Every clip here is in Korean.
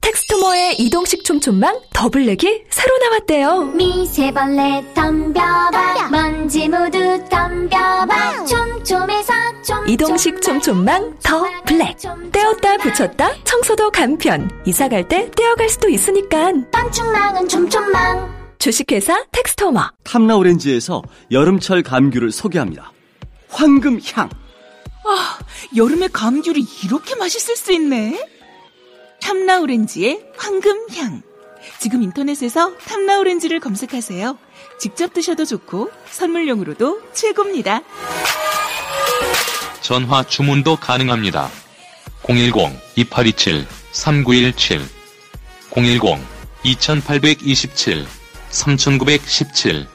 텍스토머의 이동식 촘촘망 더블랙이 새로 나왔대요. 미세벌레 덤벼봐 먼지 모두 덤벼봐 촘촘해서 촘촘망 이동식 촘촘망 더 블랙. 떼었다 붙였다 청소도 간편. 이사 갈 때 떼어갈 수도 있으니까. 방충망은 촘촘망 주식회사 텍스토머. 탐라 오렌지에서 여름철 감귤을 소개합니다. 황금향. 여름에 감귤이 이렇게 맛있을 수 있네. 탐라 오렌지의 황금향. 지금 인터넷에서 탐라 오렌지를 검색하세요. 직접 드셔도 좋고 선물용으로도 최고입니다. 전화 주문도 가능합니다. 010-2827-3917 010-2827-3917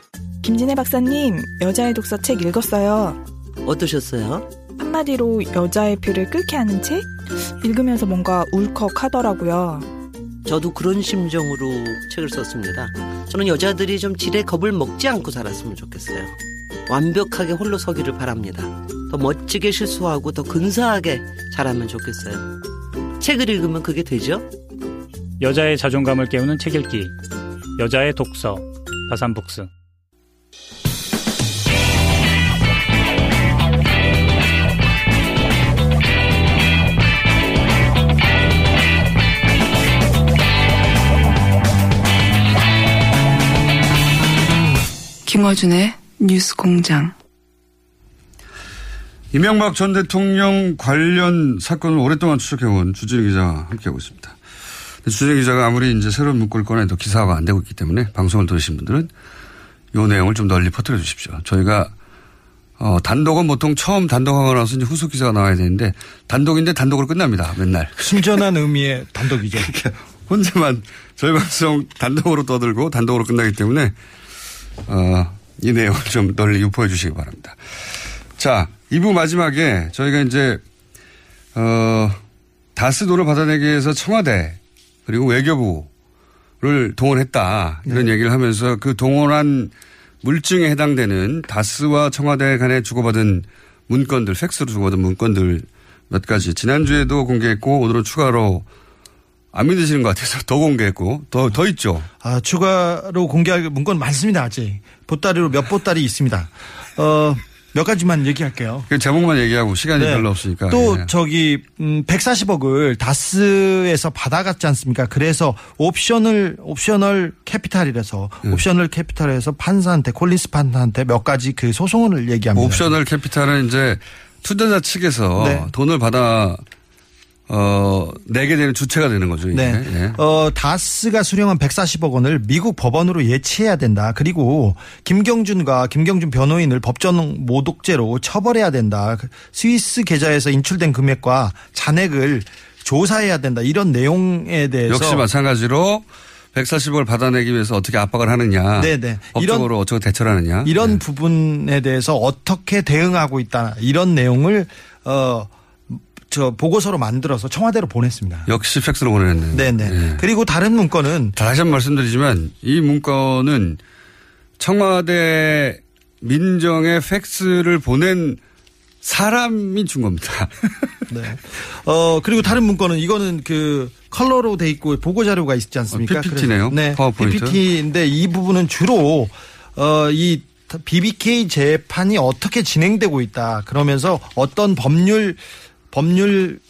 김진애 박사님, 여자의 독서 책 읽었어요. 어떠셨어요? 한마디로 여자의 피를 끓게 하는 책? 읽으면서 뭔가 울컥하더라고요. 저도 그런 심정으로 책을 썼습니다. 저는 여자들이 좀 지레 겁을 먹지 않고 살았으면 좋겠어요. 완벽하게 홀로 서기를 바랍니다. 더 멋지게 실수하고 더 근사하게 자라면 좋겠어요. 책을 읽으면 그게 되죠? 여자의 자존감을 깨우는 책 읽기. 여자의 독서. 다산북스. 김어준의 뉴스 공장. 이명박 전 대통령 관련 사건을 오랫동안 추적해온 주진희 기자와 함께하고 있습니다. 주진희 기자가 아무리 이제 새로운 문구를 꺼내도 기사화가 안 되고 있기 때문에 방송을 들으신 분들은 이 내용을 좀 널리 퍼뜨려 주십시오. 저희가 어, 단독은 보통 처음 단독하고 나서 이제 후속 기사가 나와야 되는데 단독인데 단독으로 끝납니다. 맨날. 순전한 의미의 단독이죠. 혼자만 저희 방송 단독으로 떠들고 단독으로 끝나기 때문에 어, 이 내용을 좀 널리 유포해 주시기 바랍니다. 자, 2부 마지막에 저희가 이제 어, 다스 돈을 받아내기 위해서 청와대 그리고 외교부를 동원했다 이런 네. 얘기를 하면서 그 동원한 물증에 해당되는 다스와 청와대 간에 주고받은 문건들, 팩스로 주고받은 문건들 몇 가지 지난주에도 공개했고 오늘은 추가로 안 믿으시는 것 같아서 더 공개했고 더, 더 있죠. 아, 추가로 공개할 문건 많습니다, 아직. 보따리로 몇 보따리 있습니다. 어, 몇 가지만 얘기할게요. 그 제목만 얘기하고 시간이 네. 별로 없으니까. 또 예. 저기 음 140억을 다스에서 받아갔지 않습니까? 그래서 옵션을 옵셔널 캐피탈이라서 예. 옵셔널 캐피탈에서 판사한테 콜린스 판사한테 몇 가지 그 소송을 얘기합니다. 옵셔널 캐피탈은 이제 투자자 측에서 네. 돈을 받아 어 내게 되는 주체가 되는 거죠. 이게. 네. 예. 어, 다스가 수령한 140억 원을 미국 법원으로 예치해야 된다. 그리고 김경준과 김경준 변호인을 법전 모독죄로 처벌해야 된다. 스위스 계좌에서 인출된 금액과 잔액을 조사해야 된다. 이런 내용에 대해서 역시 마찬가지로 140억을 받아내기 위해서 어떻게 압박을 하느냐. 네네. 법적으로 어떻게 대처를 하느냐. 이런 네. 부분에 대해서 어떻게 대응하고 있다. 이런 내용을 어, 저 보고서로 만들어서 청와대로 보냈습니다. 역시 팩스로 보내냈네요. 네네. 예. 그리고 다른 문건은 다시 한 번 말씀드리지만 이 문건은 청와대 민정의 팩스를 보낸 사람이 준 겁니다. 네. 어, 그리고 다른 문건은 이거는 그 컬러로 돼 있고 보고 자료가 있지 않습니까? 어, PPT 네요. 그래서- 네. 파워포인트. PPT인데 이 부분은 주로 어, 이 BBK 재판이 어떻게 진행되고 있다. 그러면서 어떤 법률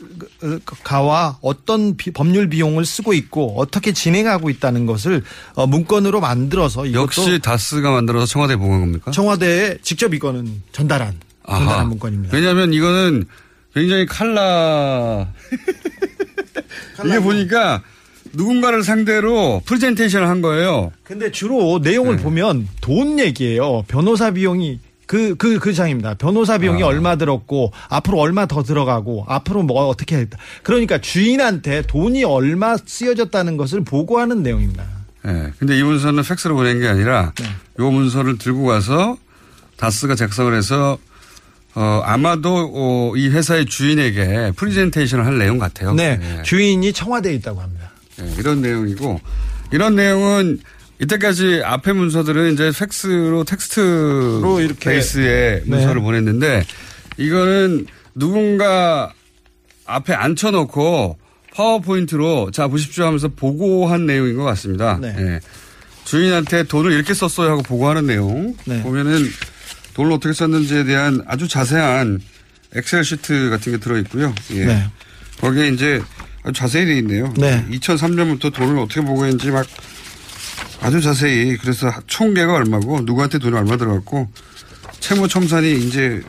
법률가와 어떤 비- 법률 비용을 쓰고 있고 어떻게 진행하고 있다는 것을 어, 문건으로 만들어서 역시 다스가 만들어서 청와대에 보고한 겁니까? 청와대에 직접 이거는 전달한 아하. 전달한 문건입니다. 왜냐하면 이거는 굉장히 칼라. 이게 보니까 누군가를 상대로 프레젠테이션을 한 거예요. 근데 주로 내용을 보면 돈 얘기예요. 변호사 비용이 그, 그, 그 장입니다. 변호사 비용이 아. 얼마 들었고, 앞으로 얼마 더 들어가고, 앞으로 뭐 어떻게 했다. 그러니까 주인한테 돈이 얼마 쓰여졌다는 것을 보고하는 내용입니다. 예. 근데 이 문서는 팩스로 보낸 게 아니라 네. 요 문서를 들고 가서 다스가 작성을 해서 어, 아마도 어, 이 회사의 주인에게 프리젠테이션을 할 내용 같아요. 네. 예. 주인이 청와대에 있다고 합니다. 예, 이런 내용이고 이런 내용은 이때까지 앞에 문서들은 이제 팩스로 텍스트로 이렇게 베이스의 네. 문서를 보냈는데 이거는 누군가 앞에 앉혀놓고 파워포인트로 자 보십시오 하면서 보고한 내용인 것 같습니다. 네. 예. 주인한테 돈을 이렇게 썼어요 하고 보고하는 내용 네. 보면은 돈을 어떻게 썼는지에 대한 아주 자세한 엑셀 시트 같은 게 들어 있고요. 예. 네. 거기에 이제 아주 자세히 돼 있네요. 네. 2003년부터 돈을 어떻게 보고했는지 막 아주 자세히 그래서 총계가 얼마고 누구한테 돈이 얼마 들어갔고 채무 첨산이 이제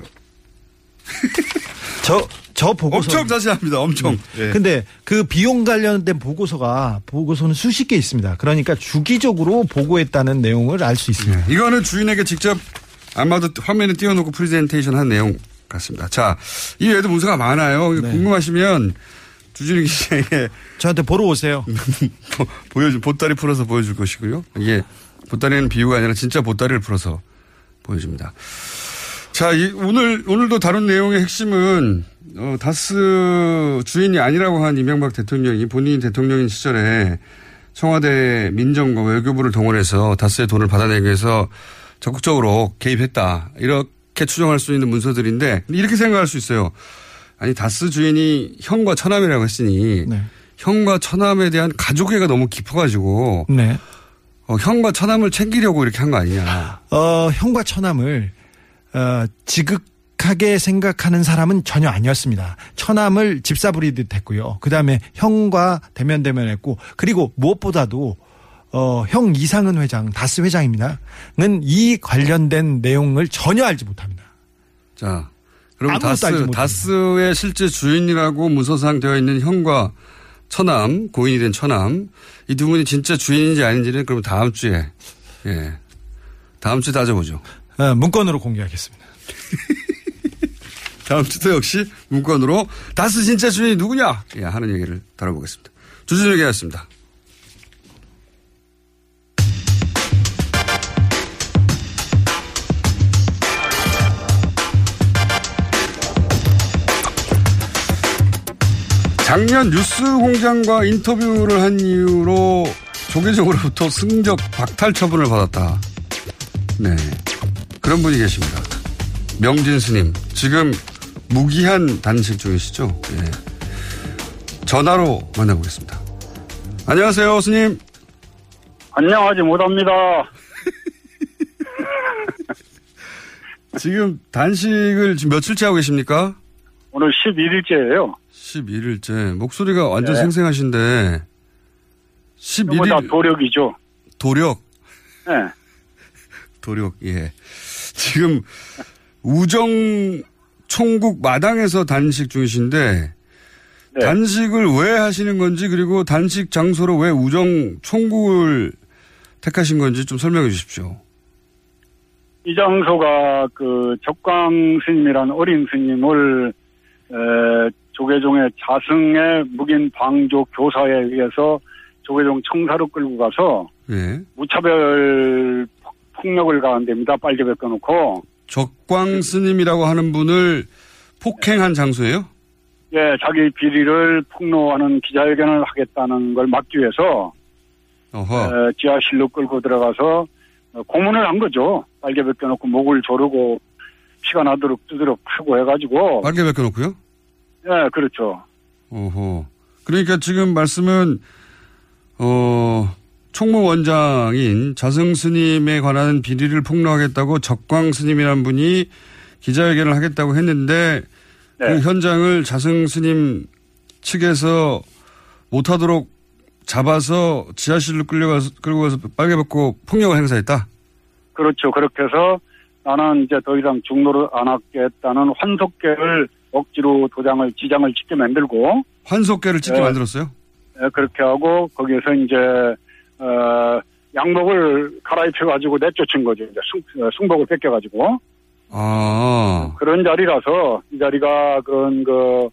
저, 저 보고서. 엄청 자세합니다. 엄청. 예. 근데 그 비용 관련된 보고서가 보고서는 수십 개 있습니다. 그러니까 주기적으로 보고했다는 내용을 알 수 있습니다. 예. 이거는 주인에게 직접 아마도 화면에 띄워놓고 프레젠테이션 한 내용 같습니다. 자, 이 외에도 문서가 많아요. 네. 궁금하시면 주진우 기자에게 저한테 보러 오세요. 보여줄 보따리 풀어서 보여줄 것이고요. 이게 보따리는 비유가 아니라 진짜 보따리를 풀어서 보여줍니다. 자, 이, 오늘 오늘도 다룬 내용의 핵심은 어, 다스 주인이 아니라고 한 이명박 대통령이 본인이 대통령인 시절에 청와대 민정과 외교부를 동원해서 다스의 돈을 받아내기 위해서 적극적으로 개입했다. 이렇게 추정할 수 있는 문서들인데 이렇게 생각할 수 있어요. 아니 다스 주인이 형과 처남이라고 했으니 네. 형과 처남에 대한 가족애가 너무 깊어가지고 네. 어, 형과 처남을 챙기려고 이렇게 한 거 아니냐. 어, 형과 처남을 어, 지극하게 생각하는 사람은 전혀 아니었습니다. 처남을 집사 부리듯 했고요. 그 다음에 형과 대면 대면했고 그리고 무엇보다도 어, 형 이상은 회장, 다스 회장입니다. 는 이 관련된 내용을 전혀 알지 못합니다. 자, 그럼 알지 다스. 다스의 실제 주인이라고 문서상 되어 있는 형과 처남, 고인이 된 처남, 이 두 분이 진짜 주인인지 아닌지는 그럼 다음 주에, 예. 다음 주에 따져보죠. 어, 문건으로 공개하겠습니다. 다음 주도 역시 문건으로 다스 진짜 주인이 누구냐? 예, 하는 얘기를 다뤄보겠습니다. 주진우 얘기였습니다. 작년 뉴스 공장과 인터뷰를 한 이유로 조계적으로부터 승적 박탈 처분을 받았다. 네. 그런 분이 계십니다. 명진 스님. 지금 무기한 단식 중이시죠? 예. 전화로 만나보겠습니다. 안녕하세요, 스님. 안녕하지 못합니다. 지금 단식을 지금 며칠째 하고 계십니까? 오늘 11일째예요. 11일째. 목소리가 완전 네. 생생하신데, 전부 다 11일. 도력이죠. 도력. 네. 도력, 예. 지금 우정 총국 마당에서 단식 중이신데, 네. 단식을 왜 하시는 건지, 그리고 단식 장소로 왜 우정 총국을 택하신 건지 좀 설명해 주십시오. 이 장소가 그 적광 스님이라는 어린 스님을 에, 조계종의 자승의 묵인 방조 교사에 의해서 조계종 청사로 끌고 가서 예. 무차별 폭- 폭력을 가한 됩니다. 빨개 벗겨놓고. 적광 스님이라고 하는 분을 폭행한 장소예요? 예, 자기 비리를 폭로하는 기자회견을 하겠다는 걸 막기 위해서 어허. 에, 지하실로 끌고 들어가서 어, 고문을 한 거죠. 빨개 벗겨놓고 목을 조르고 피가 나도록 두드려 패고 해가지고. 빨개 벗겨놓고요? 예, 그렇죠. 어허. 그러니까 지금 말씀은, 어, 총무원장인 자승 스님에 관한 비리를 폭로하겠다고 적광 스님이라는 분이 기자회견을 하겠다고 했는데 네. 그 현장을 자승 스님 측에서 못하도록 잡아서 지하실로 끌려가서, 끌고 가서 빨개 벗고 폭력을 행사했다? 그렇죠. 그렇게 해서 나는 이제 더 이상 중노를 안 하겠다는 환속계를 억지로 도장을, 지장을 찍게 만들고. 환속계를 찍게 네. 만들었어요? 예, 그렇게 하고 거기에서 이제 어, 양복을 갈아입혀 가지고 내쫓은 거죠. 이제 승, 어, 승복을 뺏겨 가지고 아. 그런 자리라서 이 자리가 그런 그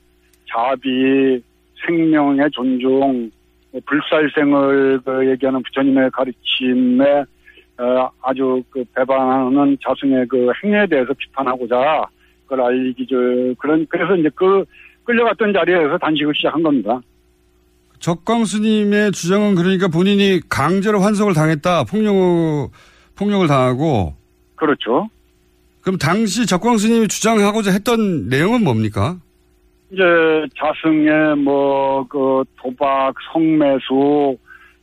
자비, 생명의 존중, 뭐 불살생을 그 얘기하는 부처님의 가르침에 어, 아주 그 배반하는 자승의 그 행위에 대해서 비판하고자 그걸 알리기 저 그런 그래서 이제 그 끌려갔던 자리에서 단식을 시작한 겁니다. 적광수님의 주장은 그러니까 본인이 강제로 환송을 당했다, 폭력, 폭력을 당하고. 그렇죠. 그럼 당시 적광수님이 주장하고자 했던 내용은 뭡니까? 이제 자승의 뭐 그 도박, 성매수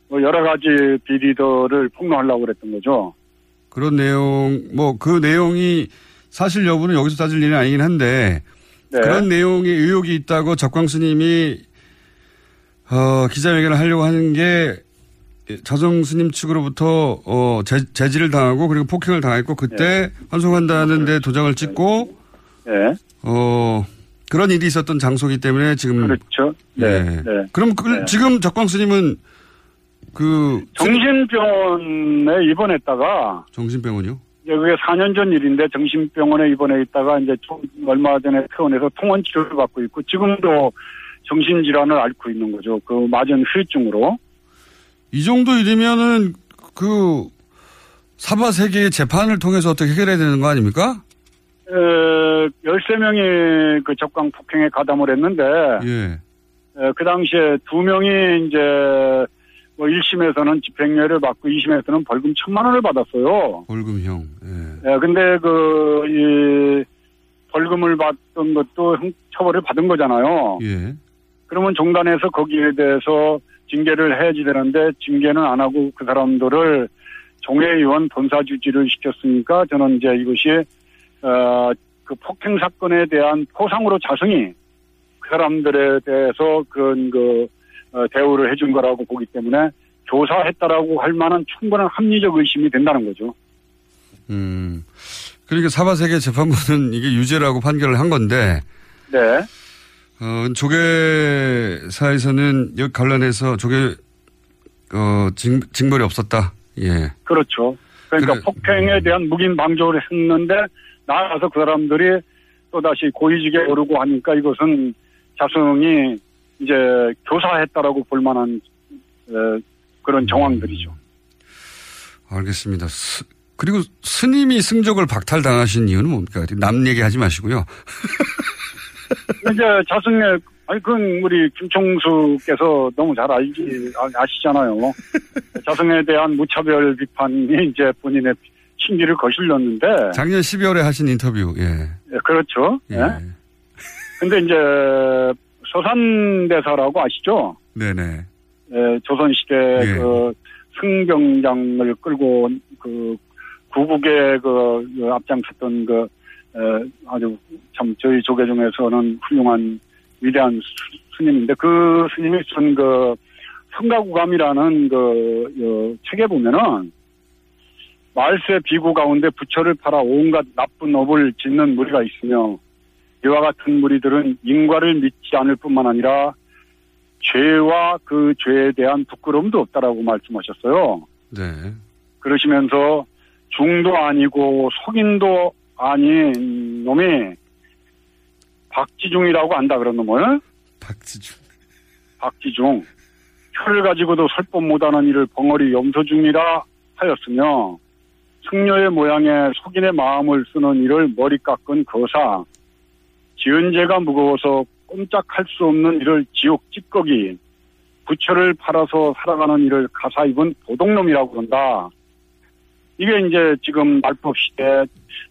뭐 여러 가지 비리들을 폭로하려고 그랬던 거죠. 그런 내용, 뭐 그 내용이 사실 여부는 여기서 따질 일은 아니긴 한데 네. 그런 내용에 의혹이 있다고 적광 스님이 어, 기자회견을 하려고 하는 게 자정 스님 측으로부터 어, 제, 제지를 당하고 그리고 폭행을 당했고 그때 환송한다는데 도장을 찍고 네. 어, 그런 일이 있었던 장소이기 때문에 지금 그렇죠. 네. 네. 그럼 그, 네. 지금 적광 스님은 그 정신병원에 입원했다가 정신병원이요? 이제 그게 4년 전 일인데 정신병원에 입원해 있다가 이제 좀 얼마 전에 퇴원해서 통원 치료를 받고 있고 지금도 정신질환을 앓고 있는 거죠. 그 맞은 후유증으로. 이 정도 일이면은 그 사바 세계의 재판을 통해서 어떻게 해결해야 되는 거 아닙니까? 에, 13명이 그 적강 폭행에 가담을 했는데 예. 에, 그 당시에 두 명이 이제 뭐 1심에서는 집행유예를 받고 2심에서는 벌금 천만 원을 받았어요. 벌금형. 예. 예, 근데 그, 이, 벌금을 받던 것도 형- 처벌을 받은 거잖아요. 예. 그러면 종단에서 거기에 대해서 징계를 해야지 되는데 징계는 안 하고 그 사람들을 종회의원 본사주지를 시켰으니까 저는 이제 이것이, 어, 그 폭행 사건에 대한 포상으로 자성이 그 사람들에 대해서 그런 그, 어, 대우를 해준 거라고 보기 때문에 조사했다라고 할 만한 충분한 합리적 의심이 된다는 거죠. 음. 그러니까 사바 세계 재판부는 이게 유죄라고 판결을 한 건데 네. 어, 조계사에서는 여기 관련해서 조계 어, 징, 징벌이 없었다. 예. 그렇죠. 그러니까 그래. 폭행에 대한 묵인 방조를 했는데 나가서 그 사람들이 또다시 고위직에 오르고 하니까 이것은 자성이 이제 교사했다라고 볼 만한 어, 그런 정황들이죠. 알겠습니다. 스- 그리고 스님이 승적을 박탈당하신 이유는 뭡니까? 남 얘기하지 마시고요. 이제 자성의 아니 그건 우리 김총수께서 너무 잘 알지 아- 아시잖아요. 자성에 대한 무차별 비판이 이제 본인의 심기를 거슬렸는데 작년 12월에 하신 인터뷰. 예. 예, 그렇죠. 예. 예. 근데 이제 서산대사라고 아시죠? 네네. 예, 조선시대 예. 그 승병장을 끌고 온 그 구국의 그, 그 앞장섰던 그 에, 아주 참 저희 조계 중에서는 훌륭한 위대한 수, 스님인데 그 스님이 쓴 그 성가구감이라는 그 어, 책에 보면은 말세 비구 가운데 부처를 팔아 온갖 나쁜 업을 짓는 무리가 있으며 이와 같은 무리들은 인과를 믿지 않을 뿐만 아니라 죄와 그 죄에 대한 부끄러움도 없다라고 말씀하셨어요. 네. 그러시면서 중도 아니고 속인도 아닌 놈이 박지중이라고 안다 그런 놈을 박지중 박지중 혀를 가지고도 설법 못하는 이를 벙어리 염소중이라 하였으며 승려의 모양에 속인의 마음을 쓰는 이를 머리 깎은 거사 지은 죄가 무거워서 꼼짝할 수 없는 이를 지옥 찌꺼기 부처를 팔아서 살아가는 이를 가사 입은 도둑놈이라고 그런다. 이게 이제 지금 말법 시대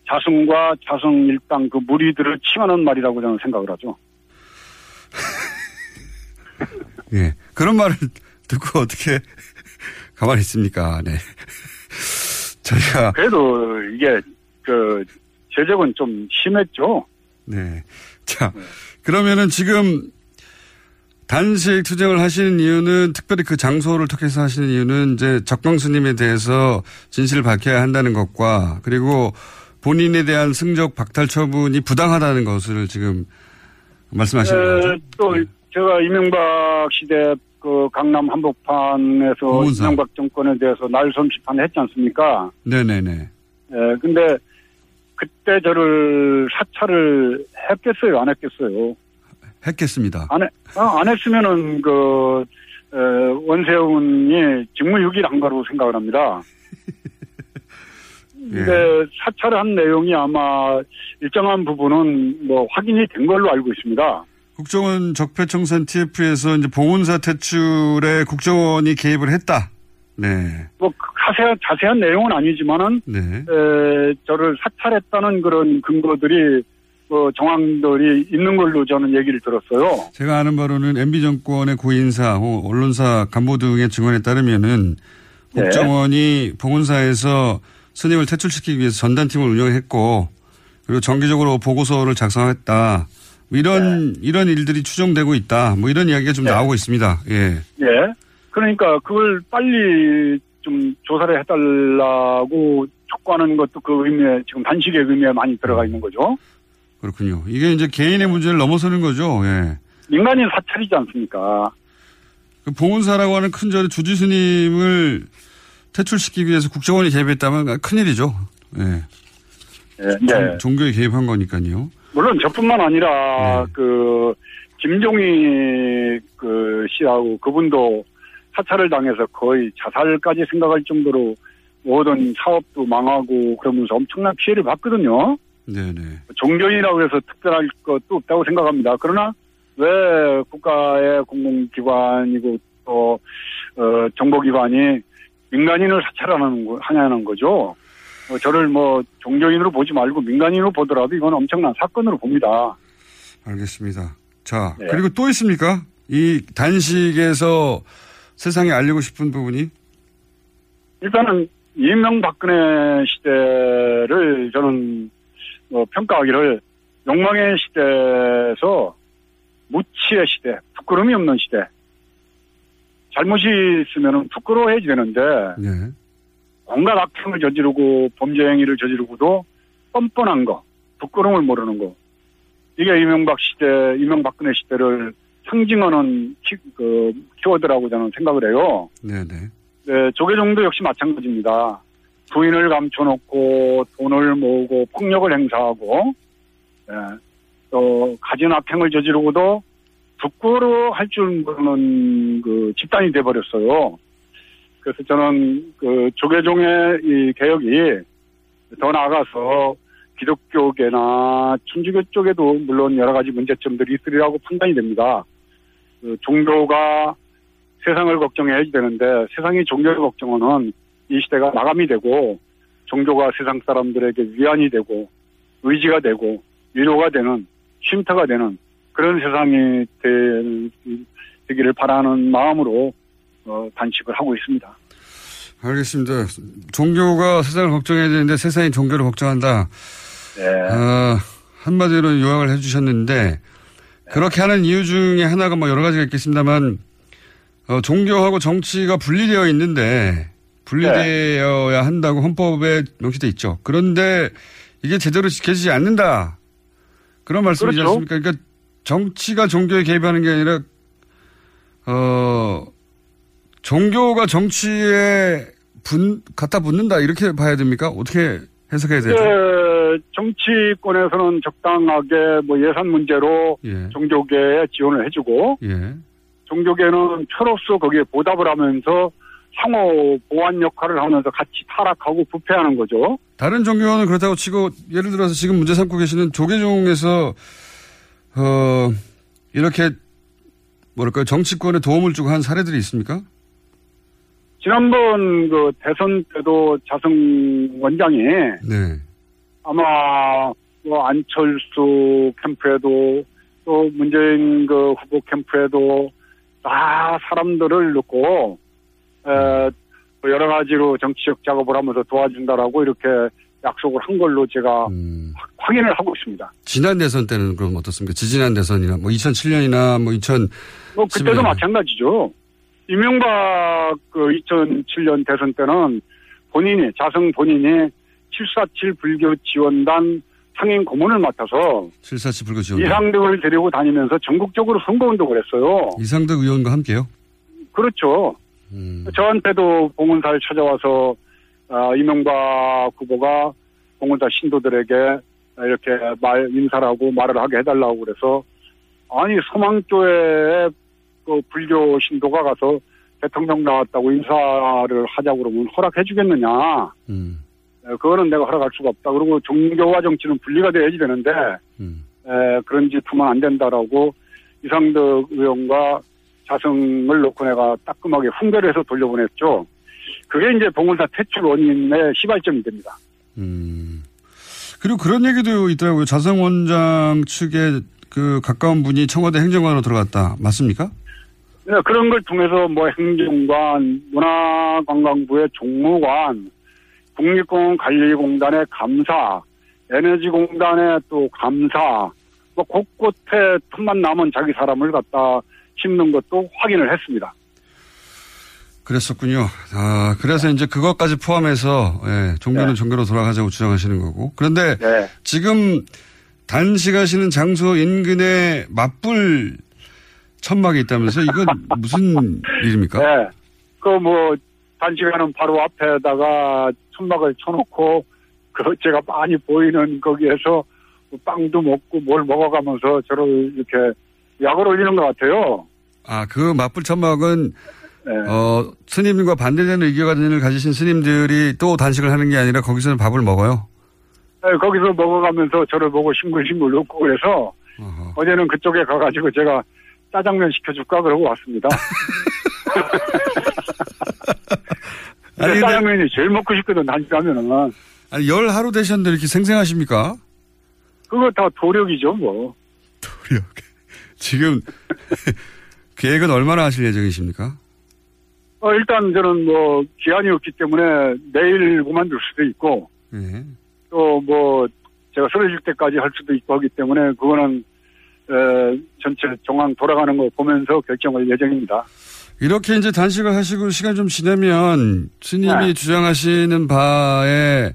자승과 자승 일당 그 무리들을 칭하는 말이라고 저는 생각을 하죠. 예. 그런 말을 듣고 어떻게 가만히 있습니까? 네. 저희가. 그래도 이게 그 제적은 좀 심했죠. 네. 자, 그러면은 지금 단식 투쟁을 하시는 이유는 특별히 그 장소를 통해서 하시는 이유는 이제 적광스님에 대해서 진실을 밝혀야 한다는 것과 그리고 본인에 대한 승적 박탈 처분이 부당하다는 것을 지금 말씀하시는 에, 거죠. 또 제가 이명박 시대 그 강남 한복판에서 고문사. 이명박 정권에 대해서 날선 비판을 했지 않습니까? 네네네. 예, 근데 그때 저를 사찰을 했겠어요, 안 했겠어요? 했겠습니다. 안, 해, 어, 안 했으면은 그 에, 원세훈이 직무유기를 한 거라고 생각을 합니다. 근데 사찰한 내용이 아마 일정한 부분은 뭐 확인이 된 걸로 알고 있습니다. 국정원 적폐청산 TF에서 이제 봉은사 퇴출에 국정원이 개입을 했다. 네. 뭐 자세한 자세한 내용은 아니지만은 네. 에, 저를 사찰했다는 그런 근거들이 어, 정황들이 있는 걸로 저는 얘기를 들었어요. 제가 아는 바로는 MB 정권의 고인사, 혹 언론사 간부 등의 증언에 따르면은 네. 국정원이 봉은사에서 스님을 퇴출시키기 위해서 전단팀을 운영했고 그리고 정기적으로 보고서를 작성했다. 뭐 이런 이런 일들이 추정되고 있다. 뭐 이런 이야기가 좀 나오고 있습니다. 예. 예. 그러니까 그걸 빨리 좀 조사를 해달라고 촉구하는 것도 그 의미에 지금 단식의 의미에 많이 들어가 있는 거죠. 그렇군요. 이게 이제 개인의 문제를 넘어서는 거죠. 예. 민간인 사찰이지 않습니까? 그 봉은사라고 하는 큰 절의 주지스님을 퇴출시키기 위해서 국정원이 개입했다면 큰일이죠. 예. 예, 네. 종교에 개입한 거니까요. 물론 저뿐만 아니라 그 김종희 그 씨하고 그분도 사찰을 당해서 거의 자살까지 생각할 정도로 모든 사업도 망하고 그러면서 엄청난 피해를 봤거든요. 네네. 종교인이라고 해서 특별할 것도 없다고 생각합니다. 그러나 왜 국가의 공공기관이고 또 어, 정보기관이 민간인을 사찰하는 거- 하냐는 거죠. 어, 저를 뭐 종교인으로 보지 말고 민간인으로 보더라도 이건 엄청난 사건으로 봅니다. 알겠습니다. 자, 네. 그리고 또 있습니까? 이 단식에서 세상에 알리고 싶은 부분이? 일단은 이명박근혜 시대를 저는 어, 평가하기를 욕망의 시대에서 무치의 시대, 부끄러움이 없는 시대. 잘못이 있으면 부끄러워야지 되는데 네. 온갖 악행을 저지르고 범죄 행위를 저지르고도 뻔뻔한 거, 부끄러움을 모르는 거. 이게 이명박 시대, 이명박근혜 시대를 상징하는 키, 그, 키워드라고 저는 생각을 해요. 네네. 네, 조계종도 역시 마찬가지입니다. 부인을 감춰놓고 돈을 모으고 폭력을 행사하고 예, 또 가진 악행을 저지르고도 부끄러워할 줄 모르는 그 집단이 돼버렸어요. 그래서 저는 그 조계종의 이 개혁이 더 나아가서 기독교계나 천주교 쪽에도 물론 여러 가지 문제점들이 있으리라고 판단이 됩니다. 그 종교가 세상을 걱정해야 되는데 세상이 종교를 걱정하는 이 시대가 마감이 되고 종교가 세상 사람들에게 위안이 되고 의지가 되고 위로가 되는 쉼터가 되는 그런 세상이 되- 되기를 바라는 마음으로 어, 단식을 하고 있습니다. 알겠습니다. 종교가 세상을 걱정해야 되는데 세상이 종교를 걱정한다. 네. 아, 한마디로 요약을 해주셨는데 그렇게 하는 이유 중에 하나가 뭐 여러 가지가 있겠습니다만 어, 종교하고 정치가 분리되어 있는데 분리되어야 한다고 헌법에 명시돼 있죠. 그런데 이게 제대로 지켜지지 않는다. 그런 말씀이지 그렇죠. 않습니까? 그러니까 정치가 종교에 개입하는 게 아니라 어 종교가 정치에 분 갖다 붙는다 이렇게 봐야 됩니까? 어떻게 해석해야 되죠? 네, 정치권에서는 적당하게 뭐 예산 문제로 예. 종교계에 지원을 해주고 예. 종교계는 표로서 거기에 보답을 하면서 상호 보완 역할을 하면서 같이 타락하고 부패하는 거죠. 다른 종교는 그렇다고 치고 예를 들어서 지금 문제 삼고 계시는 조계종에서 어 이렇게 뭐랄까요 정치권에 도움을 주고 한 사례들이 있습니까? 지난번 그 대선 때도 자승 원장이 네. 아마 뭐 안철수 캠프에도 또 문재인 그 후보 캠프에도 다 사람들을 넣고 에, 뭐 여러 가지로 정치적 작업을 하면서 도와준다라고 이렇게 약속을 한 걸로 제가 확- 확인을 하고 있습니다. 지난 대선 때는 그럼 어떻습니까? 지지난 대선이나 뭐 2007년이나 뭐 2000. 뭐 그때도 마찬가지죠. 이명박 그 2007년 대선 때는 본인이 자성 본인이 747 불교 지원단 상임 고문을 맡아서 747 불교 지원. 이상득을 데리고 다니면서 전국적으로 선거 운동을 했어요. 이상득 의원과 함께요. 그렇죠. 저한테도 봉은사를 찾아와서 아, 이명박 후보가 봉은사 신도들에게 이렇게 말 인사를 하고 말을 하게 해달라고 그래서 아니 소망교회에 그 불교 신도가 가서 대통령 나왔다고 인사를 하자고 그러면 허락해 주겠느냐. 에, 그거는 내가 허락할 수가 없다. 그리고 종교와 정치는 분리가 돼야지 되는데 에, 그런 짓 하면 안 된다라고 이상덕 의원과 자성을 놓고 내가 따끔하게 훈계를 해서 돌려보냈죠. 그게 이제 봉을사 퇴출 원인의 시발점이 됩니다. 그리고 그런 얘기도 있더라고요. 자성 원장 측에 그 가까운 분이 청와대 행정관으로 들어갔다. 맞습니까? 네, 그런 걸 통해서 뭐 행정관, 문화관광부의 종무관, 국립공원 관리공단의 감사, 에너지공단의 또 감사, 뭐 곳곳에 틈만 남은 자기 사람을 갖다 심는 것도 확인을 했습니다. 그랬었군요. 아, 그래서 이제 그것까지 포함해서, 예, 종교는 종교로 돌아가자고 주장하시는 거고. 그런데 지금 단식하시는 장소 인근에 맞불 천막이 있다면서 이건 무슨 일입니까? 네. 그 뭐 단시간은 바로 앞에다가 천막을 쳐놓고 그 제가 많이 보이는 거기에서 뭐 빵도 먹고 뭘 먹어가면서 저를 이렇게 약을 올리는 것 같아요. 아, 그 맞불 천막은 네. 어, 스님과 반대되는 의견을 가지신 스님들이 또 단식을 하는 게 아니라 거기서는 밥을 먹어요. 네, 거기서 먹어가면서 저를 보고 싱글싱글 웃고 그래서 어제는 그쪽에 가가지고 제가 짜장면 시켜줄까 그러고 왔습니다. 아니, 짜장면이 제일 먹고 싶거든 단식하면은 아니, 열 하루 되셨는데 이렇게 생생하십니까? 그거 다 도력이죠 뭐. 지금 계획은 얼마나 하실 예정이십니까? 어, 일단 저는 뭐 기한이 없기 때문에 내일 그만둘 수도 있고 예. 또뭐 제가 쓰러질 때까지 할 수도 있고 하기 때문에 그거는 에, 전체 정황 돌아가는 거 보면서 결정할 예정입니다. 이렇게 이제 단식을 하시고 시간 좀 지나면 스님이 네. 주장하시는 바에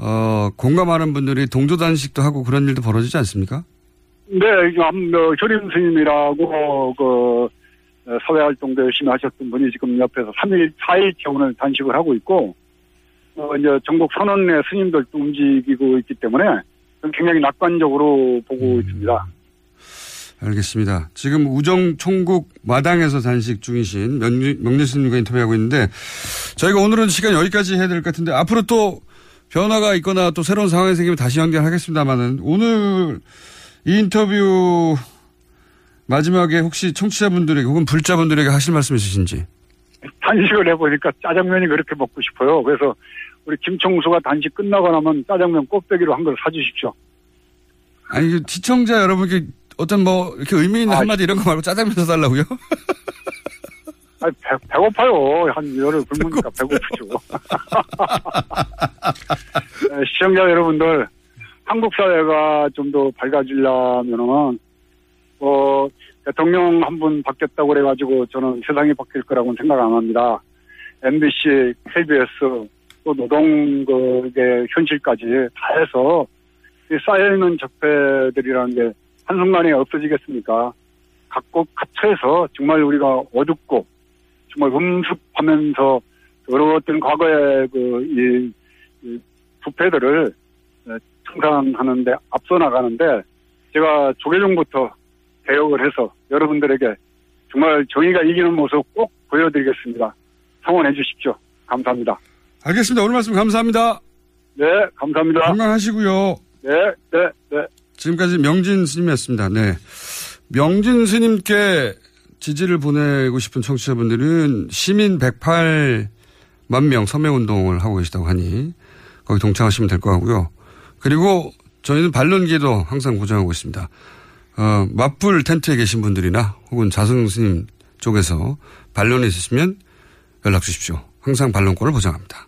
어, 공감하는 분들이 동조 단식도 하고 그런 일도 벌어지지 않습니까? 네, 암- 어, 스님이라고 그 어, 사회 활동도 열심히 하셨던 분이 지금 옆에서 3일, 4일 오늘 단식을 하고 있고 어, 이제 전국 선언의 스님들도 움직이고 있기 때문에 굉장히 낙관적으로 보고 있습니다. 알겠습니다. 지금 우정 총국 마당에서 단식 중이신 명리, 명리 스님과 인터뷰하고 있는데 저희가 오늘은 시간 여기까지 해야 될 것 같은데 앞으로 또 변화가 있거나 또 새로운 상황이 생기면 다시 연결하겠습니다만은 오늘 이 인터뷰 마지막에 혹시 청취자분들에게 혹은 불자분들에게 하실 말씀 있으신지 단식을 해보니까 짜장면이 그렇게 먹고 싶어요. 그래서 우리 김청수가 단식 끝나고 나면 짜장면 꼭대기로 한 걸 사주십시오. 아니 그 시청자 여러분께 어떤 뭐 이렇게 의미 있는 한마디 이런 거 말고 짜장면 사달라고요? 아, 배, 배고파요. 한 열흘 굶으니까 배고프죠. 네, 시청자 여러분들, 한국 사회가 좀 더 밝아지려면은, 어, 대통령 한 분 바뀌었다고 그래가지고 저는 세상이 바뀔 거라고는 생각 안 합니다. MBC, KBS, 또 노동국의 현실까지 다 해서 이 쌓여있는 적폐들이라는 게 한순간에 없어지겠습니까? 각국 각처에서 정말 우리가 어둡고 정말 음습하면서 어려웠던 과거의 그, 이, 이 부패들을 에, 청산하는데 앞서 나가는데 제가 조계종부터 개혁을 해서 여러분들에게 정말 정의가 이기는 모습 꼭 보여드리겠습니다. 성원해 주십시오. 감사합니다. 알겠습니다. 오늘 말씀 감사합니다. 네, 감사합니다. 건강하시고요. 네, 네, 네. 지금까지 명진 스님이었습니다. 네. 명진 스님께 지지를 보내고 싶은 청취자분들은 시민 108만 명 서명운동을 하고 계시다고 하니 거기 동참하시면 될 것 같고요. 그리고 저희는 반론기도 항상 고정하고 있습니다. 어, 맞불 텐트에 계신 분들이나 혹은 자승 스님 쪽에서 반론이 있으시면 연락 주십시오. 항상 반론권을 보장합니다.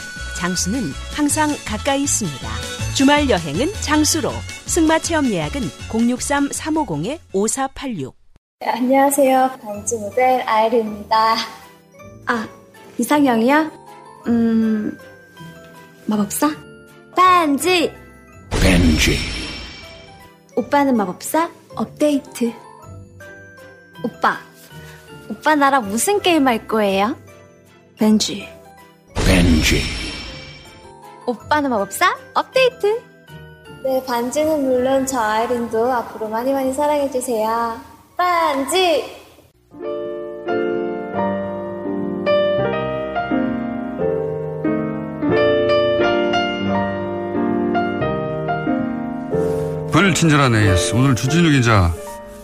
장수는 항상 가까이 있습니다. 주말 여행은 장수로. 승마 체험 예약은 063-350-5486. 네, 안녕하세요. 반지 모델 아이리입니다. 아, 이상형이요? 음, 마법사? 반지! 벤지. 오빠는 마법사? 업데이트. 오빠, 오빠 나랑 무슨 게임 할 거예요? 벤지. 벤지. 오빠는 마법사? 업데이트. 네, 반지는 물론 저 아이린도 앞으로 많이 많이 사랑해주세요. 반지! 불친절한 AS. 오늘 주진우 기자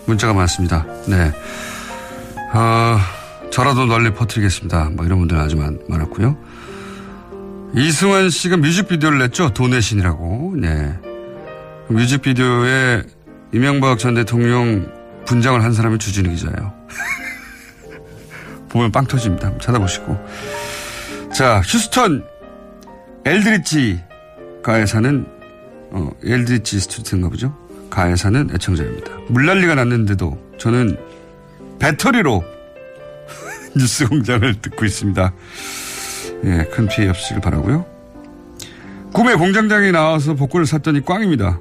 문자가 많습니다. 네. 아, 저라도 널리 퍼뜨리겠습니다. 뭐 이런 분들 아주 많, 많았고요. 이승환 씨가 뮤직비디오를 냈죠. 돈의 신이라고. 네. 뮤직비디오에 이명박 전 대통령 분장을 한 사람이 주진우 기자예요. 보면 빵 터집니다. 찾아보시고. 자, 휴스턴 엘드리치 가에 사는 어, 엘드리치 스튜디오인가 보죠. 가에 사는 애청자입니다. 물난리가 났는데도 저는 배터리로 뉴스 공장을 듣고 있습니다. 예, 큰 피해 없으시길 바라고요. 꿈에 공장장이 나와서 복구를 샀더니 꽝입니다.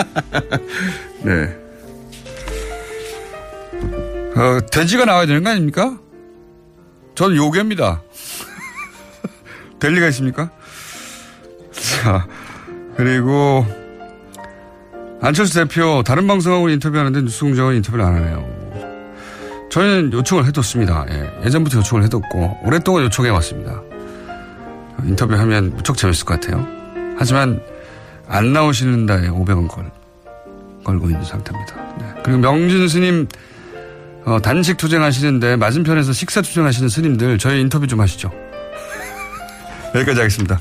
네. 어, 돼지가 나와야 되는 거 아닙니까? 저는 요괴입니다. 될 리가 있습니까? 자, 그리고 안철수 대표 다른 방송하고 인터뷰하는데 뉴스공장은 인터뷰를 안 하네요. 저희는 요청을 해뒀습니다. 예, 전부터 요청을 해뒀고 오랫동안 요청해 왔습니다. 인터뷰하면 무척 재밌을 것 같아요. 하지만 안 나오시는 다에 500원 걸, 걸고 있는 상태입니다. 네. 그리고 명준 스님 어, 단식 투쟁하시는데 맞은편에서 식사 투쟁하시는 스님들 저희 인터뷰 좀 하시죠. 여기까지 하겠습니다.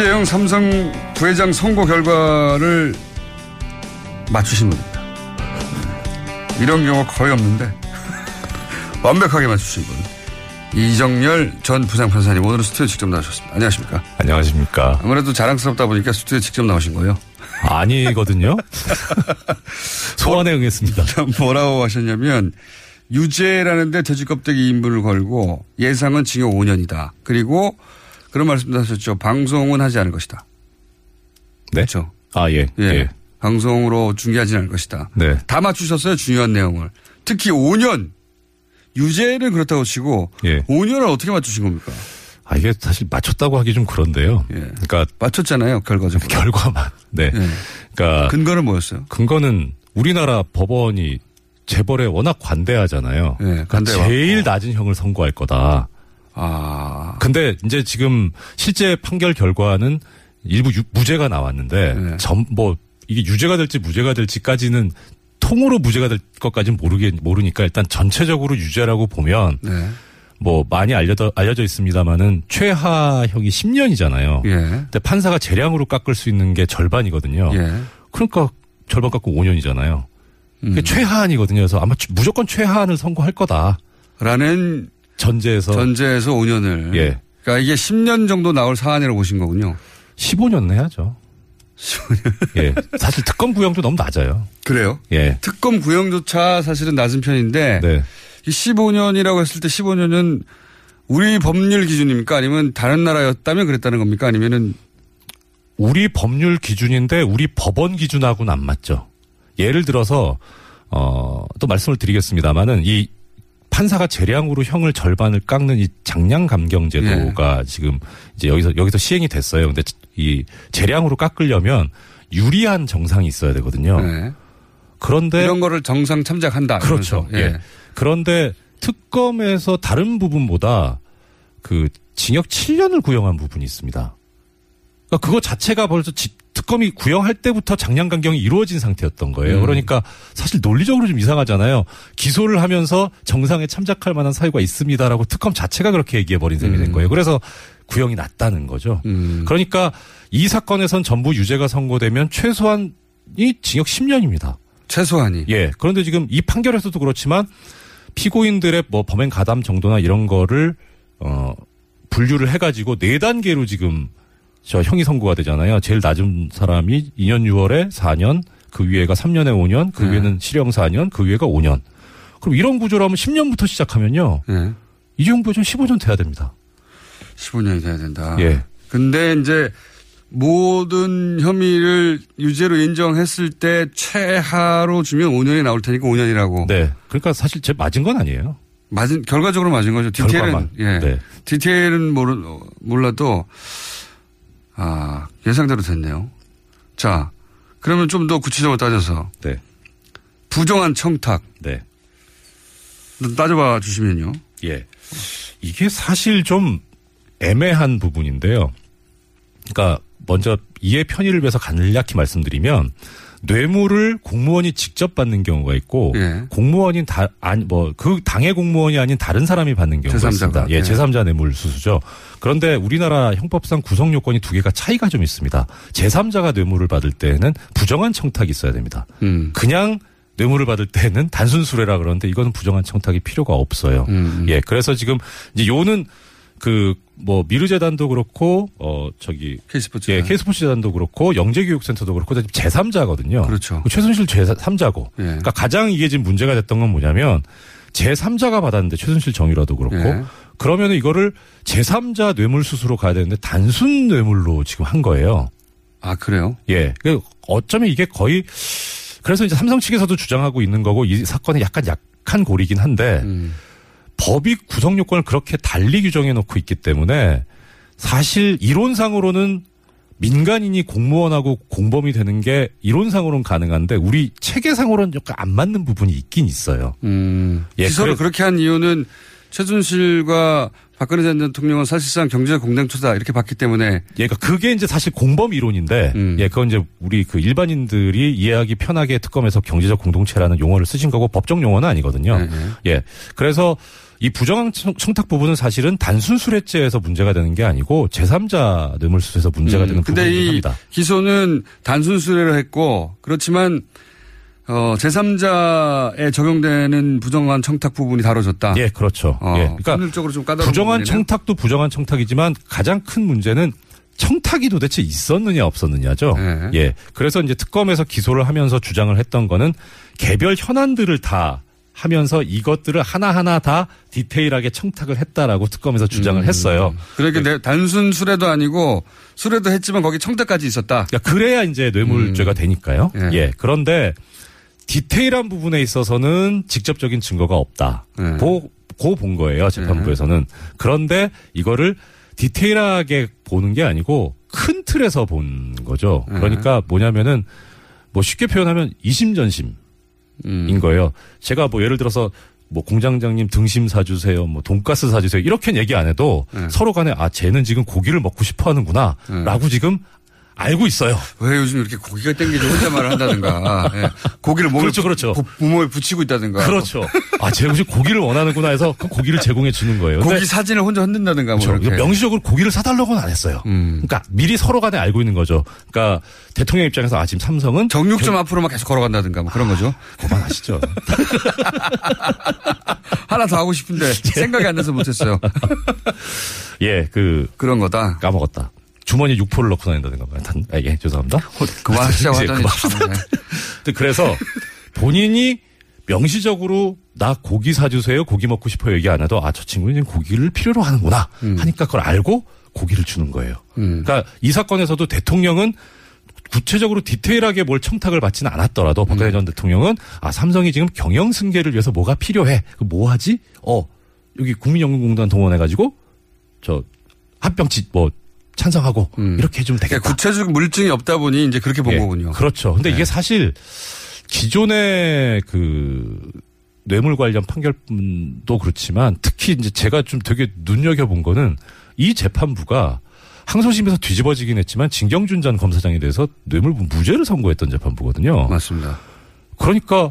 이재용 삼성 부회장 선거 결과를 맞추신 분입니다. 이런 경우가 거의 없는데 완벽하게 맞추신 분. 이정열 전 부장판사님 오늘은 스튜디오 직접 나오셨습니다. 안녕하십니까? 안녕하십니까? 아무래도 자랑스럽다 보니까 스튜디오 직접 나오신 거예요? 아니거든요. 소원에 응했습니다. 뭐라고 하셨냐면 유죄라는데 돼지 껍데기 2인분을 걸고 예상은 징역 5년이다. 그리고 그런 말씀도 하셨죠. 방송은 하지 않을 것이다. 네. 그렇죠. 아, 예. 예. 예. 방송으로 중계하지 않을 것이다. 네. 다 맞추셨어요. 중요한 내용을. 특히 5년. 유죄는 그렇다고 치고 예. 5년을 어떻게 맞추신 겁니까? 아, 이게 사실 맞췄다고 하기 좀 그런데요. 예. 그러니까 맞췄잖아요. 결과적으로. 결과만. 네. 예. 그러니까 근거는 뭐였어요? 근거는 우리나라 법원이 재벌에 워낙 관대하잖아요. 예, 그러니까. 제일 낮은 형을 선고할 거다. 아. 근데 이제 지금 실제 판결 결과는 일부 유- 무죄가 나왔는데 네. 전뭐 이게 유죄가 될지 무죄가 될지까지는 통으로 무죄가 될 것까지는 모르게 모르니까 일단 전체적으로 유죄라고 보면 네. 뭐 많이 알려져 알려져 있습니다만은 최하형이 10년이잖아요. 예. 근데 판사가 재량으로 깎을 수 있는 게 절반이거든요. 예. 그러니까 절반 깎고 5년이잖아요. 음. 그게 최하한이거든요. 그래서 아마 무조건 최하한을 선고할 거다. 라는 전제에서 전제에서 5년을. 예. 그러니까 이게 10년 정도 나올 사안이라고 보신 거군요. 15년 해야죠. 15년. 예. 사실 특검 구형도 너무 낮아요. 그래요? 예. 특검 구형조차 사실은 낮은 편인데 네. 이 15년이라고 했을 때 15년은 우리 법률 기준입니까? 아니면 다른 나라였다면 그랬다는 겁니까? 아니면은 우리 법률 기준인데 우리 법원 기준하고는 안 맞죠. 예를 들어서 어, 또 말씀을 드리겠습니다만은 이 판사가 재량으로 형을 절반을 깎는 이 장량 감경 제도가 지금 이제 여기서 여기서 시행이 됐어요. 근데 이 재량으로 깎으려면 유리한 정상이 있어야 되거든요. 네. 그런데 이런 거를 정상 참작한다. 그렇죠. 이러면서. 예. 그런데 특검에서 다른 부분보다 그 징역 7년을 구형한 부분이 있습니다. 그러니까 그거 자체가 벌써 지- 특검이 구형할 때부터 장량 강경이 이루어진 상태였던 거예요. 음. 그러니까 사실 논리적으로 좀 이상하잖아요. 기소를 하면서 정상에 참작할 만한 사유가 있습니다라고 특검 자체가 그렇게 얘기해 버린 셈이 음. 된 거예요. 그래서 구형이 났다는 거죠. 그러니까 이 사건에선 전부 유죄가 선고되면 최소한이 징역 10년입니다. 최소한이. 예. 그런데 지금 이 판결에서도 그렇지만 피고인들의 뭐 범행 가담 정도나 이런 거를 어 분류를 해가지고 네 단계로 지금 저 형이 선고가 되잖아요. 제일 낮은 사람이 2년 6월에 4년, 그 위에가 3년에 5년, 그 네. 위에는 실형 4년, 그 위에가 5년. 그럼 이런 구조라면 10년부터 시작하면요. 네. 이정부 좀 15년 돼야 됩니다. 15년이 돼야 된다. 예. 근데 이제 모든 혐의를 유죄로 인정했을 때 최하로 주면 5년이 나올 테니까 5년이라고. 네. 그러니까 사실 제 맞은 건 아니에요. 맞은 결과적으로 맞은 거죠. 디테일은 결과만. 예. 네. 디테일은 모르, 몰라도 아 예상대로 됐네요. 자 그러면 좀 더 구체적으로 따져서 네. 부정한 청탁. 네. 따져봐 주시면요. 예. 이게 사실 좀 애매한 부분인데요. 그러니까 먼저 이해 편의를 위해서 간략히 말씀드리면 뇌물을 공무원이 직접 받는 경우가 있고 예. 공무원인 다 아니 뭐 그 당의 공무원이 아닌 다른 사람이 받는 경우가 제3자가. 있습니다. 예, 예. 제3자 뇌물 수수죠. 그런데 우리나라 형법상 구성 요건이 두 개가 차이가 좀 있습니다. 제3자가 뇌물을 받을 때에는 부정한 청탁이 있어야 됩니다. 음. 그냥 뇌물을 받을 때는 단순 수뢰라 그러는데 이거는 부정한 청탁이 필요가 없어요. 음. 예, 그래서 지금 이제 요는 그 뭐 미르재단도 그렇고 어 저기 K스포츠 예, K스포츠 재단도 그렇고 영재교육센터도 그렇고 다 지금 제3자거든요. 그렇죠. 최순실 제3자고. 예. 그러니까 가장 이게 지금 문제가 됐던 건 뭐냐면 제3자가 받았는데 최순실 정의라도 그렇고 예. 그러면 이거를 제3자 뇌물 수수로 가야 되는데 단순 뇌물로 지금 한 거예요. 아 그래요? 예. 그 어쩌면 이게 거의 그래서 이제 삼성 측에서도 주장하고 있는 거고 이 사건이 약간 약한 고리긴 한데 음. 법이 구성 요건을 그렇게 달리 규정해 놓고 있기 때문에 사실 이론상으로는 민간인이 공무원하고 공범이 되는 게 이론상으로는 가능한데 우리 체계상으로는 약간 안 맞는 부분이 있긴 있어요. 음. 예, 기소를 그래- 그렇게 한 이유는 최순실과 박근혜 전 대통령은 사실상 경제 공동체다 이렇게 봤기 때문에 예, 그러니까 그게 이제 사실 공범 이론인데, 음. 예, 그건 이제 우리 그 일반인들이 이해하기 편하게 특검에서 경제적 공동체라는 용어를 쓰신 거고 법정 용어는 아니거든요. 네, 예, 그래서 이 부정한 청- 청탁 부분은 사실은 단순 수뢰죄에서 문제가 되는 게 아니고 제3자 뇌물수수에서 문제가 되는 음, 근데 이. 기소는 단순 수뢰를 했고 그렇지만 어, 제3자에 적용되는 부정한 청탁 부분이 다뤄졌다. 예, 그렇죠. 어, 예, 그러니까 법률적으로 좀 까다로운 부정한 부분이네요. 청탁도 부정한 청탁이지만 가장 큰 문제는 청탁이 도대체 있었느냐 없었느냐죠. 네. 예. 그래서 이제 특검에서 기소를 하면서 주장을 했던 거는 개별 현안들을 다 하면서 이것들을 하나하나 다 디테일하게 청탁을 했다라고 특검에서 주장을 음. 했어요. 그러니까 내- 단순 수뢰도 아니고 수뢰도 했지만 거기 청탁까지 있었다. 그러니까 그래야 이제 뇌물죄가 되니까요. 예. 예. 그런데 디테일한 부분에 있어서는 직접적인 증거가 없다. 예. 고, 고본 거예요. 재판부에서는. 그런데 이거를 디테일하게 보는 게 아니고 큰 틀에서 본 거죠. 예. 그러니까 뭐냐면은 뭐 쉽게 표현하면 이심전심인 음. 거예요. 제가 뭐 예를 들어서 뭐 공장장님 등심 사주세요, 뭐 돈가스 사주세요 이렇게는 얘기 안 해도 예. 서로 간에 아 쟤는 지금 고기를 먹고 싶어 하는구나라고 지금 알고 있어요. 왜 요즘 이렇게 고기가 땡기지 혼자 말을 한다든가. 예. 고기를 몸에, 그렇죠, 그렇죠. 부- 부모에 붙이고 있다든가. 그렇죠. 아, 쟤 혹시 고기를 원하는구나 해서 그 고기를 제공해 주는 거예요. 고기 사진을 혼자 흔든다든가. 뭐 그렇죠. 명시적으로 고기를 사달라고는 안 했어요. 음. 그러니까 미리 서로 간에 알고 있는 거죠. 그러니까 대통령 입장에서 아, 지금 삼성은 정육점 앞으로만 계속 걸어간다든가 뭐 그런 거죠. 그만하시죠. 하나 더 하고 싶은데 생각이 안 나서 못했어요. 예, 그 그런 거다. 까먹었다. 주머니에 육포를 넣고 다닌다든가. 단, 아, 예, 죄송합니다. 그만하시자고 이제 하더니 그만- 참, 네. 그래서 본인이 명시적으로 나 고기 사주세요. 고기 먹고 싶어요. 얘기 안 해도 아, 저 친구는 고기를 필요로 하는구나. 하니까 그걸 알고 고기를 주는 거예요. 음. 그러니까 이 사건에서도 대통령은 구체적으로 디테일하게 뭘 청탁을 받지는 않았더라도 박근혜 음. 전 대통령은 아 삼성이 지금 경영 승계를 위해서 뭐가 필요해? 그뭐 하지? 어 여기 국민연금공단 동원해가지고 저 합병치 뭐 찬성하고 이렇게 해주면 되겠다. 그러니까 구체적 물증이 없다 보니 이제 그렇게 본 예, 거군요. 그렇죠. 근데 네. 이게 사실 기존의 그 뇌물 관련 판결문도 그렇지만 특히 이제 제가 좀 되게 눈여겨 본 거는 이 재판부가 항소심에서 뒤집어지긴 했지만 진경준 전 검사장에 대해서 뇌물부 무죄를 선고했던 재판부거든요. 맞습니다. 그러니까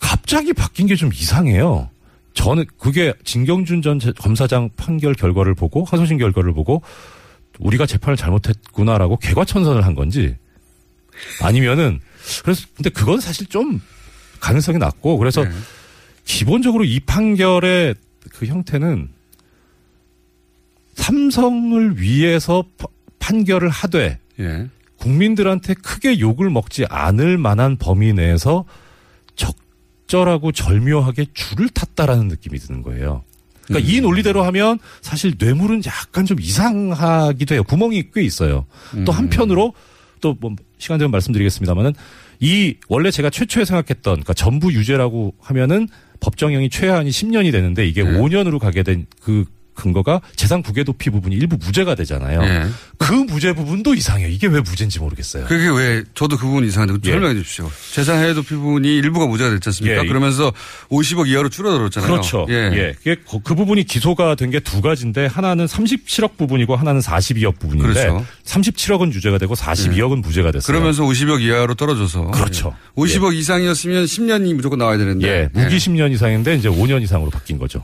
갑자기 바뀐 게 좀 이상해요. 저는 그게 진경준 전 제- 검사장 판결 결과를 보고 항소심 결과를 보고 우리가 재판을 잘못했구나라고 개과천선을 한 건지 아니면은 그래서 근데 그건 사실 좀 가능성이 낮고 그래서 기본적으로 이 판결의 그 형태는 삼성을 위해서 파- 판결을 하되 예. 국민들한테 크게 욕을 먹지 않을 만한 범위 내에서 적절하고 절묘하게 줄을 탔다라는 느낌이 드는 거예요. 그러니까 이 논리대로 하면 사실 뇌물은 약간 좀 이상하기도 해요. 구멍이 꽤 있어요. 또 한편으로 또 뭐 시간 되면 말씀드리겠습니다만은 이 원래 제가 최초에 생각했던 그러니까 전부 유죄라고 하면은 법정형이 최하한이 10년이 되는데 이게 5년으로 가게 된 그 근거가 재산 국외 도피 부분이 일부 무죄가 되잖아요. 예. 그 무죄 부분도 이상해요. 이게 왜 무죄인지 모르겠어요. 그게 왜 저도 그 부분 이상한데 예. 설명해 주십시오. 재산 해외 도피 부분이 일부가 무죄가 됐지 않습니까? 예. 그러면서 50억 이하로 줄어들었잖아요. 그렇죠. 예. 예. 그- 그 부분이 기소가 된 게 두 가지인데 하나는 37억 부분이고 하나는 42억 부분인데 그렇죠. 37억은 유죄가 되고 42억은 무죄가 됐어요. 그러면서 50억 이하로 떨어져서 그렇죠. 50억 이상이었으면 10년이 무조건 나와야 되는데 예, 무기 10년 이상인데 이제 5년 이상으로 바뀐 거죠.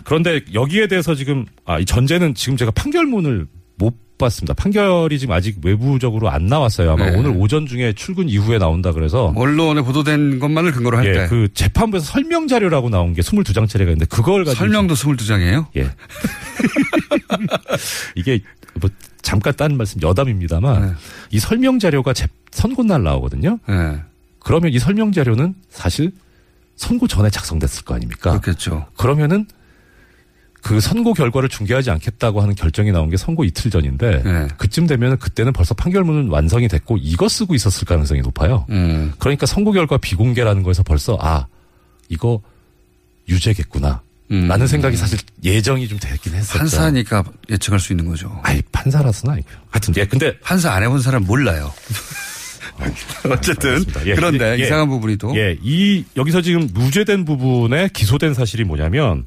예. 그런데 여기에 대해서 지금 아, 이 전제는 지금 제가 판결문을 못 봤습니다. 판결이 지금 아직 외부적으로 안 나왔어요. 아마 네. 오늘 오전 중에 출근 이후에 나온다 그래서 언론에 보도된 것만을 근거로 할 예, 때. 그 재판부에서 설명 자료라고 나온 게 22장짜리가 있는데 그걸 가지고 설명도 22장이에요? 예. 이게 뭐 잠깐 딴 말씀 여담입니다만 네. 이 설명 자료가 재- 선고 날 나오거든요. 예. 그러면 이 설명 자료는 사실 선고 전에 작성됐을 거 아닙니까? 그렇겠죠. 그러면은 그 선고 결과를 중개하지 않겠다고 하는 결정이 나온 게 선고 이틀 전인데 네. 그쯤 되면 그때는 벌써 판결문은 완성이 됐고 이거 쓰고 있었을 가능성이 높아요. 음. 그러니까 선고 결과 비공개라는 거에서 벌써 아 이거 유죄겠구나. 라는 생각이 사실 예정이 좀 되긴 했었죠. 음. 판사니까 예측할 수 있는 거죠. 아니 판사라서는 아니고요. 하여튼 예 근데 판사 안 해본 사람 몰라요. 어쨌든. 예, 그런데 예, 이상한 부분이 또 예, 이 여기서 지금 무죄된 부분에 기소된 사실이 뭐냐면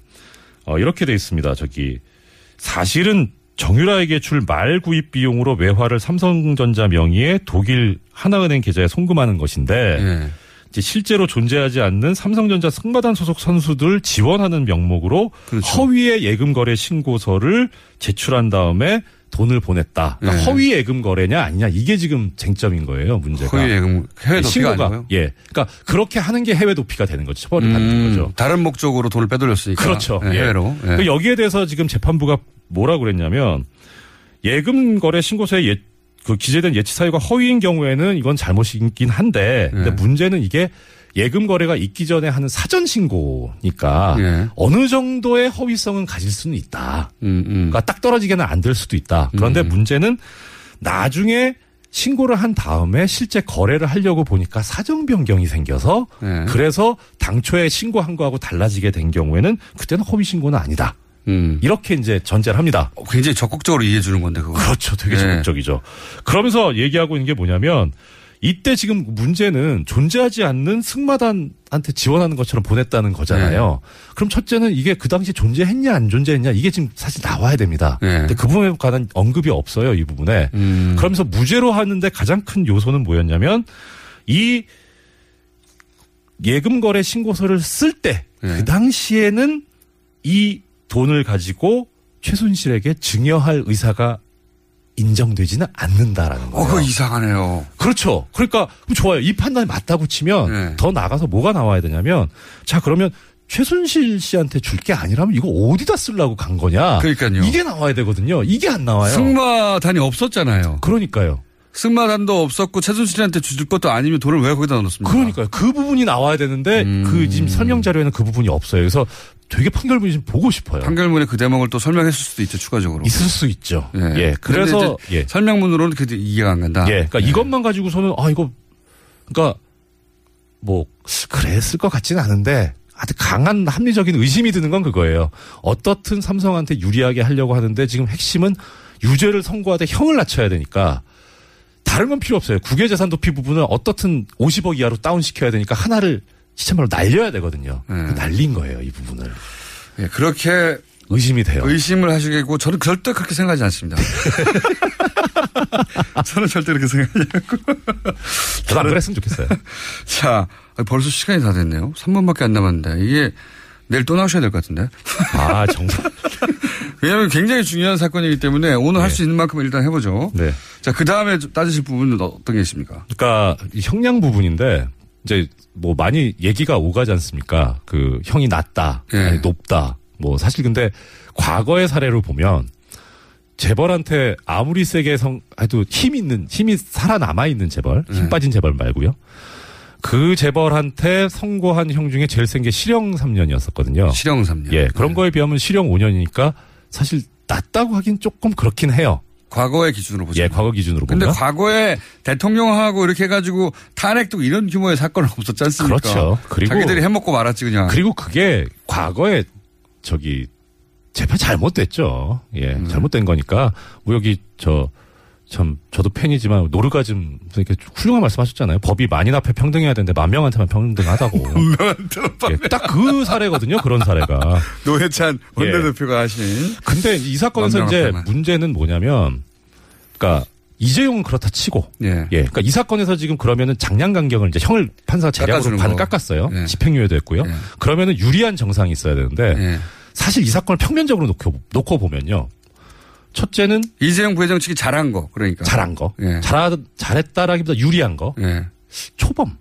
어, 이렇게 돼 있습니다. 저기 사실은 정유라에게 줄 말 구입 비용으로 외화를 삼성전자 명의의 독일 하나은행 계좌에 송금하는 것인데 예. 이제 실제로 존재하지 않는 삼성전자 승마단 소속 선수들 지원하는 명목으로 그렇죠. 허위의 예금 거래 신고서를 제출한 다음에 돈을 보냈다. 그러니까 예. 허위 예금 거래냐 아니냐 이게 지금 쟁점인 거예요. 문제가. 허위 예금 해외 도피가 신고가. 아니고요. 예. 그러니까 그렇게 하는 게 해외 도피가 되는 거죠. 처벌을 받는 음, 거죠. 다른 목적으로 돈을 빼돌렸으니까. 그렇죠. 예, 예. 해외로. 예. 그 여기에 대해서 지금 재판부가 뭐라고 그랬냐면 예금 거래 신고서에 예, 그 기재된 예치 사유가 허위인 경우에는 이건 잘못이긴 한데 근데 예. 문제는 이게 예금 거래가 있기 전에 하는 사전 신고니까 예. 어느 정도의 허위성은 가질 수는 있다. 음, 음. 그러니까 딱 떨어지게는 안 될 수도 있다. 그런데 문제는 나중에 신고를 한 다음에 실제 거래를 하려고 보니까 사정 변경이 생겨서 예. 그래서 당초에 신고한 거하고 달라지게 된 경우에는 그때는 허위 신고는 아니다. 음. 이렇게 이제 전제를 합니다. 어, 굉장히 적극적으로 이해해 주는 건데 그거. 그렇죠. 되게 예. 적극적이죠. 그러면서 얘기하고 있는 게 뭐냐면 이때 지금 문제는 존재하지 않는 승마단한테 지원하는 것처럼 보냈다는 거잖아요. 그럼 첫째는 이게 그 당시 존재했냐 안 존재했냐 이게 지금 사실 나와야 됩니다. 네. 근데 그 부분에 관한 언급이 없어요. 이 부분에. 음. 그러면서 무죄로 하는데 가장 큰 요소는 뭐였냐면 이 예금 거래 신고서를 쓸 때그 네. 당시에는 이 돈을 가지고 최순실에게 증여할 의사가 인정되지는 않는다라는 어, 거예요. 그거 이상하네요. 그렇죠. 그러니까 좋아요. 이 판단이 맞다고 치면 네. 더 나가서 뭐가 나와야 되냐면 자 그러면 최순실 씨한테 줄 게 아니라면 이거 어디다 쓰려고 간 거냐? 그러니까요. 이게 나와야 되거든요. 이게 안 나와요. 승마단이 없었잖아요. 그러니까요. 승마단도 없었고 최순실한테 줄 것도 아니면 돈을 왜 거기다 넣었습니까? 그러니까요. 그 부분이 나와야 되는데 음. 그 지금 설명 자료에는 그 부분이 없어요. 그래서 되게 판결문이 좀 보고 싶어요. 판결문에 그 대목을 또 설명했을 수도 있죠 추가적으로. 있을 수 있죠. 예. 예. 그래서 예. 설명문으로는 그게 이해가 안 간다. 예. 그러니까 이것만 가지고서는 아 이거 그러니까 뭐 그랬을 것 같지는 않은데 아주 강한 합리적인 의심이 드는 건 그거예요. 어떻든 삼성한테 유리하게 하려고 하는데 지금 핵심은 유죄를 선고하되 형을 낮춰야 되니까 다른 건 필요 없어요. 국외재산 도피 부분은 어떻든 50억 이하로 다운시켜야 되니까 하나를 시체말로 날려야 되거든요. 그 날린 거예요, 이 부분을. 예, 그렇게 의심이 돼요. 의심을 하시겠고 저는 절대 그렇게 생각하지 않습니다. 저는 절대 그렇게 생각하지 않고. 저도 안 그랬으면 좋겠어요. 자, 벌써 시간이 다 됐네요. 3분밖에 안 남았는데 이게 내일 또 나오셔야 될 것 같은데. 아, 정말. 왜냐하면 굉장히 중요한 사건이기 때문에 오늘 할수 있는 만큼 일단 해보죠. 네. 자, 그 다음에 따지실 부분은 어떤 게 있습니까? 그러니까 이 형량 부분인데 이제 뭐 많이 얘기가 오가지 않습니까? 그 형이 낮다, 예. 아니, 높다. 뭐 사실 근데 과거의 사례로 보면 재벌한테 아무리 세게 성 해도 힘 있는 힘이 살아남아 있는 재벌, 힘 빠진 재벌 말고요. 그 재벌한테 선고한 형 중에 제일 센 게 실형 3년이었었거든요. 실형 3년. 예, 그런 거에 비하면 실형 5년이니까 사실 낮다고 하긴 조금 그렇긴 해요. 과거의 기준으로 보죠. 예, 과거 기준으로 근데 보면. 과거에 대통령하고 이렇게 해가지고 탄핵도 이런 규모의 사건은 없었지 않습니까? 그렇죠. 그리고 자기들이 해먹고 말았지 그냥. 그리고 그게 과거에 저기 재판 잘못됐죠. 예, 음. 잘못된 거니까 뭐 여기 저 참 저도 팬이지만 노르가즘 이렇게 훌륭한 말씀하셨잖아요. 법이 만인 앞에 평등해야 되는데 만 명한테만 평등하다고. 예, 딱그 사례거든요. 그런 사례가. 노회찬 예. 원내대표가 하신. 근데 이 사건에서 만 이제. 문제는 뭐냐면, 그러니까 이재용은 그렇다 치고, 예. 예, 그러니까 이 사건에서 지금 그러면은 장량 간격을 이제 형을 판사가 재량으로 반 거. 깎았어요. 예. 집행유예도 했고요. 그러면은 유리한 정상이 있어야 되는데 예. 사실 이 사건을 평면적으로 놓고, 놓고 보면요. 첫째는 이재용 부회장 측이 잘한 거 그러니까. 잘한 거, 예. 잘 잘했다라기보다 유리한 거, 예. 초범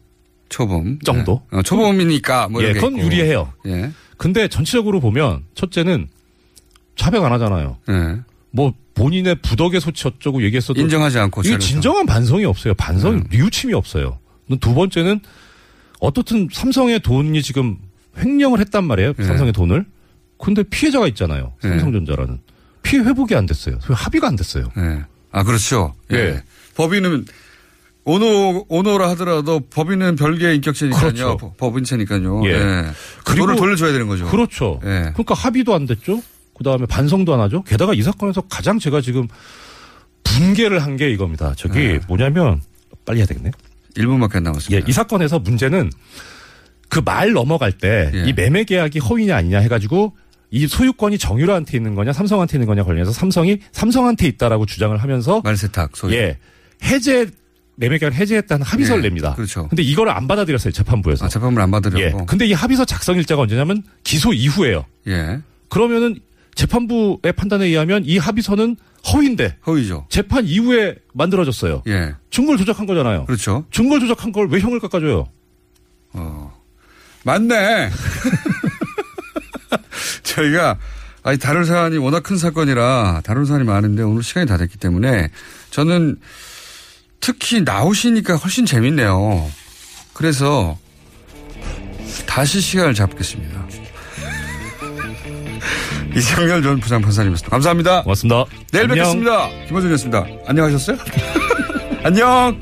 초범 정도. 예. 어, 초범이니까 뭐 예, 그건 있고. 유리해요. 예. 근데 전체적으로 보면 첫째는 자백 안 하잖아요. 예. 뭐 본인의 부덕의 소치 어쩌고 얘기했어도 인정하지 않고 이게. 진정한 반성이 없어요. 반성 음. 뉘우침이 없어요. 두 번째는 어떻든 삼성의 돈이 지금 횡령을 했단 말이에요. 예. 삼성의 돈을. 근데 피해자가 있잖아요. 예. 삼성전자라는 피해 회복이 안 됐어요. 합의가 안 됐어요. 예. 아 그렇죠. 예. 예. 법인은 오노 오노라 하더라도 법인은 별개의 인격체니까요. 그렇죠. 법- 법인체니까요. 예. 예. 그리고- 돌려줘야 되는 거죠. 그렇죠. 예. 그러니까 합의도 안 됐죠. 그 다음에 반성도 안 하죠. 게다가 이 사건에서 가장 제가 지금 분개를 한 게 이겁니다. 저기 네. 뭐냐면 빨리 해야 되겠네. 1분밖에 안 남았습니다. 예, 이 사건에서 문제는 그 말 넘어갈 때이 예. 매매 계약이 허위냐 아니냐 해가지고 이 소유권이 정유라한테 있는 거냐 삼성한테 있는 거냐 관련해서 삼성이 삼성한테 있다라고 주장을 하면서 말세탁 소유. 예 해제 매매 계약 해제했다는 합의서를 예, 냅니다. 그렇죠. 근데 이거를 안 받아들였어요 재판부에서. 아, 재판을 안 받으려고. 예. 근데 이 합의서 작성 일자가 언제냐면 기소 이후에요. 예. 그러면은 재판부의 판단에 의하면 이 합의서는 허위인데 허위죠. 재판 이후에 만들어졌어요. 예. 증거를 조작한 거잖아요. 그렇죠. 증거를 조작한 걸 왜 형을 깎아줘요? 어. 맞네. 저희가 아니 다룰 사안이 워낙 큰 사건이라 다룰 사안이 많은데 오늘 시간이 다 됐기 때문에 저는 특히 나오시니까 훨씬 재밌네요. 그래서 다시 시간을 잡겠습니다. 이상열 전 부장 판사님이었습니다. 감사합니다. 고맙습니다. 내일 안녕. 뵙겠습니다. 김호준이었습니다. 안녕하셨어요? 안녕.